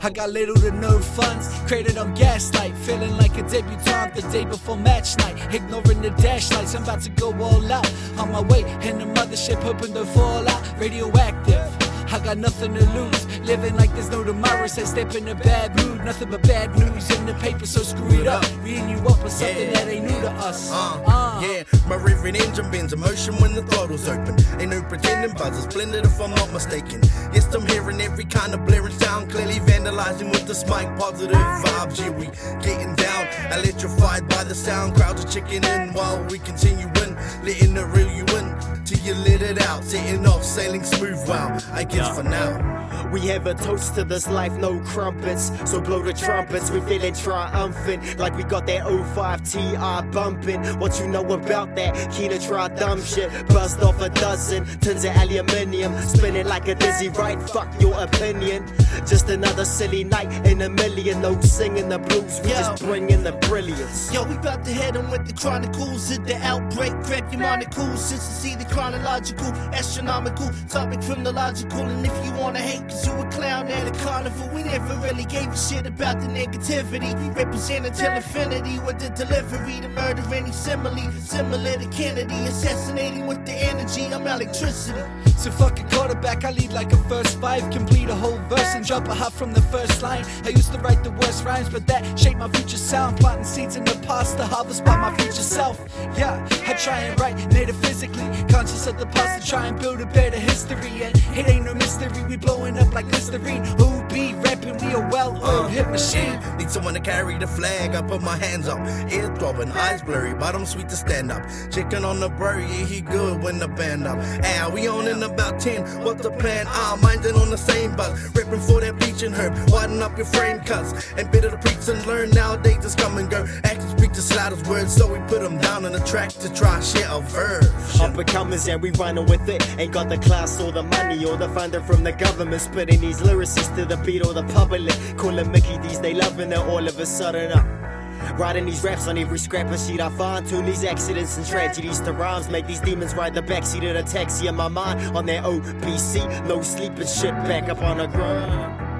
I got little to no funds, created on gaslight. Feeling like a debutante the day before match night. Ignoring the dash lights, I'm about to go all out. On my way in the mothership, hoping to fall out. Radioactive. I got nothing to lose. Living like there's no tomorrow. Said step in a bad mood. Nothing but bad news in the paper, so screw it up. Reading you up with something Yeah. that ain't new to us. Uh, Uh. yeah, my rivet engine bends emotion when the throttle's open. Ain't no pretending, buzzers blended if I'm not mistaken. Yes, I'm hearing every kind of blaring sound, clearly vandalizing with this mic. Positive vibes, yeah, we getting down, electrified by the sound. Crowds are checking in while we continue in, letting it reel you in till you let it out. Setting off, sailing smooth. Wow, I guess for now. We have a toast to this life, no crumpets. So blow the trumpets, we feeling triumphant. Like we got that 05 TR bumping. What you know about that? Keen to try dumb shit. Buzzed off a dozen tons of aluminium. Spinning like a dizzy right, fuck your opinion. Just another silly night in a million. No singing the blues, we Yo. just bringing the brilliance. Yo, we about to head on with the chronicles of the outbreak. Grab your monocles since to see the chronological, astronomical topic from the logical. And if you wanna hate, cause you a clown at a carnival, we never really gave a shit about the negativity. Represent until infinity with the delivery, to murder, any simile. Similar to Kennedy, assassinating with the energy. I'm electricity. So fuck a quarterback, I lead like a first five, complete a whole verse and drop a hop from the first line. I used to write the worst rhymes, but that shaped my future sound. Planting seeds in the past to harvest by my future self. Yeah, I try and write metaphysically, conscious of the past to try and build a better history. And it ain't no mystery, we blowing up like Listerine. Who be rapping? We a well-oiled hit machine. Need someone to carry the flag. I put my hands up, ear throbbing, eyes blurry, but I'm sweet to stand up. Checking on the bird, yeah, he good when the band up. Ah, we on in about 10. What's the plan? Ah, minding on the same bus. Ripping for that bleach and herb, widen up your frame cuts. And better to preach and learn nowadays, just come and go. Actions speak loud as words, so we put them down on the track to try share a verse. Up and comers and we running with it. Ain't got the class or the money or the funding from the government. Spitting these lyricists to the beat or the public. Calling Mickey D's, they loving it all of a sudden. Uh. Writing these raps on every scrap of sheet I find. Tune these accidents and tragedies to rhymes. Make these demons ride the backseat of the taxi in my mind. On that OBC, no sleep and shit back up on the grind.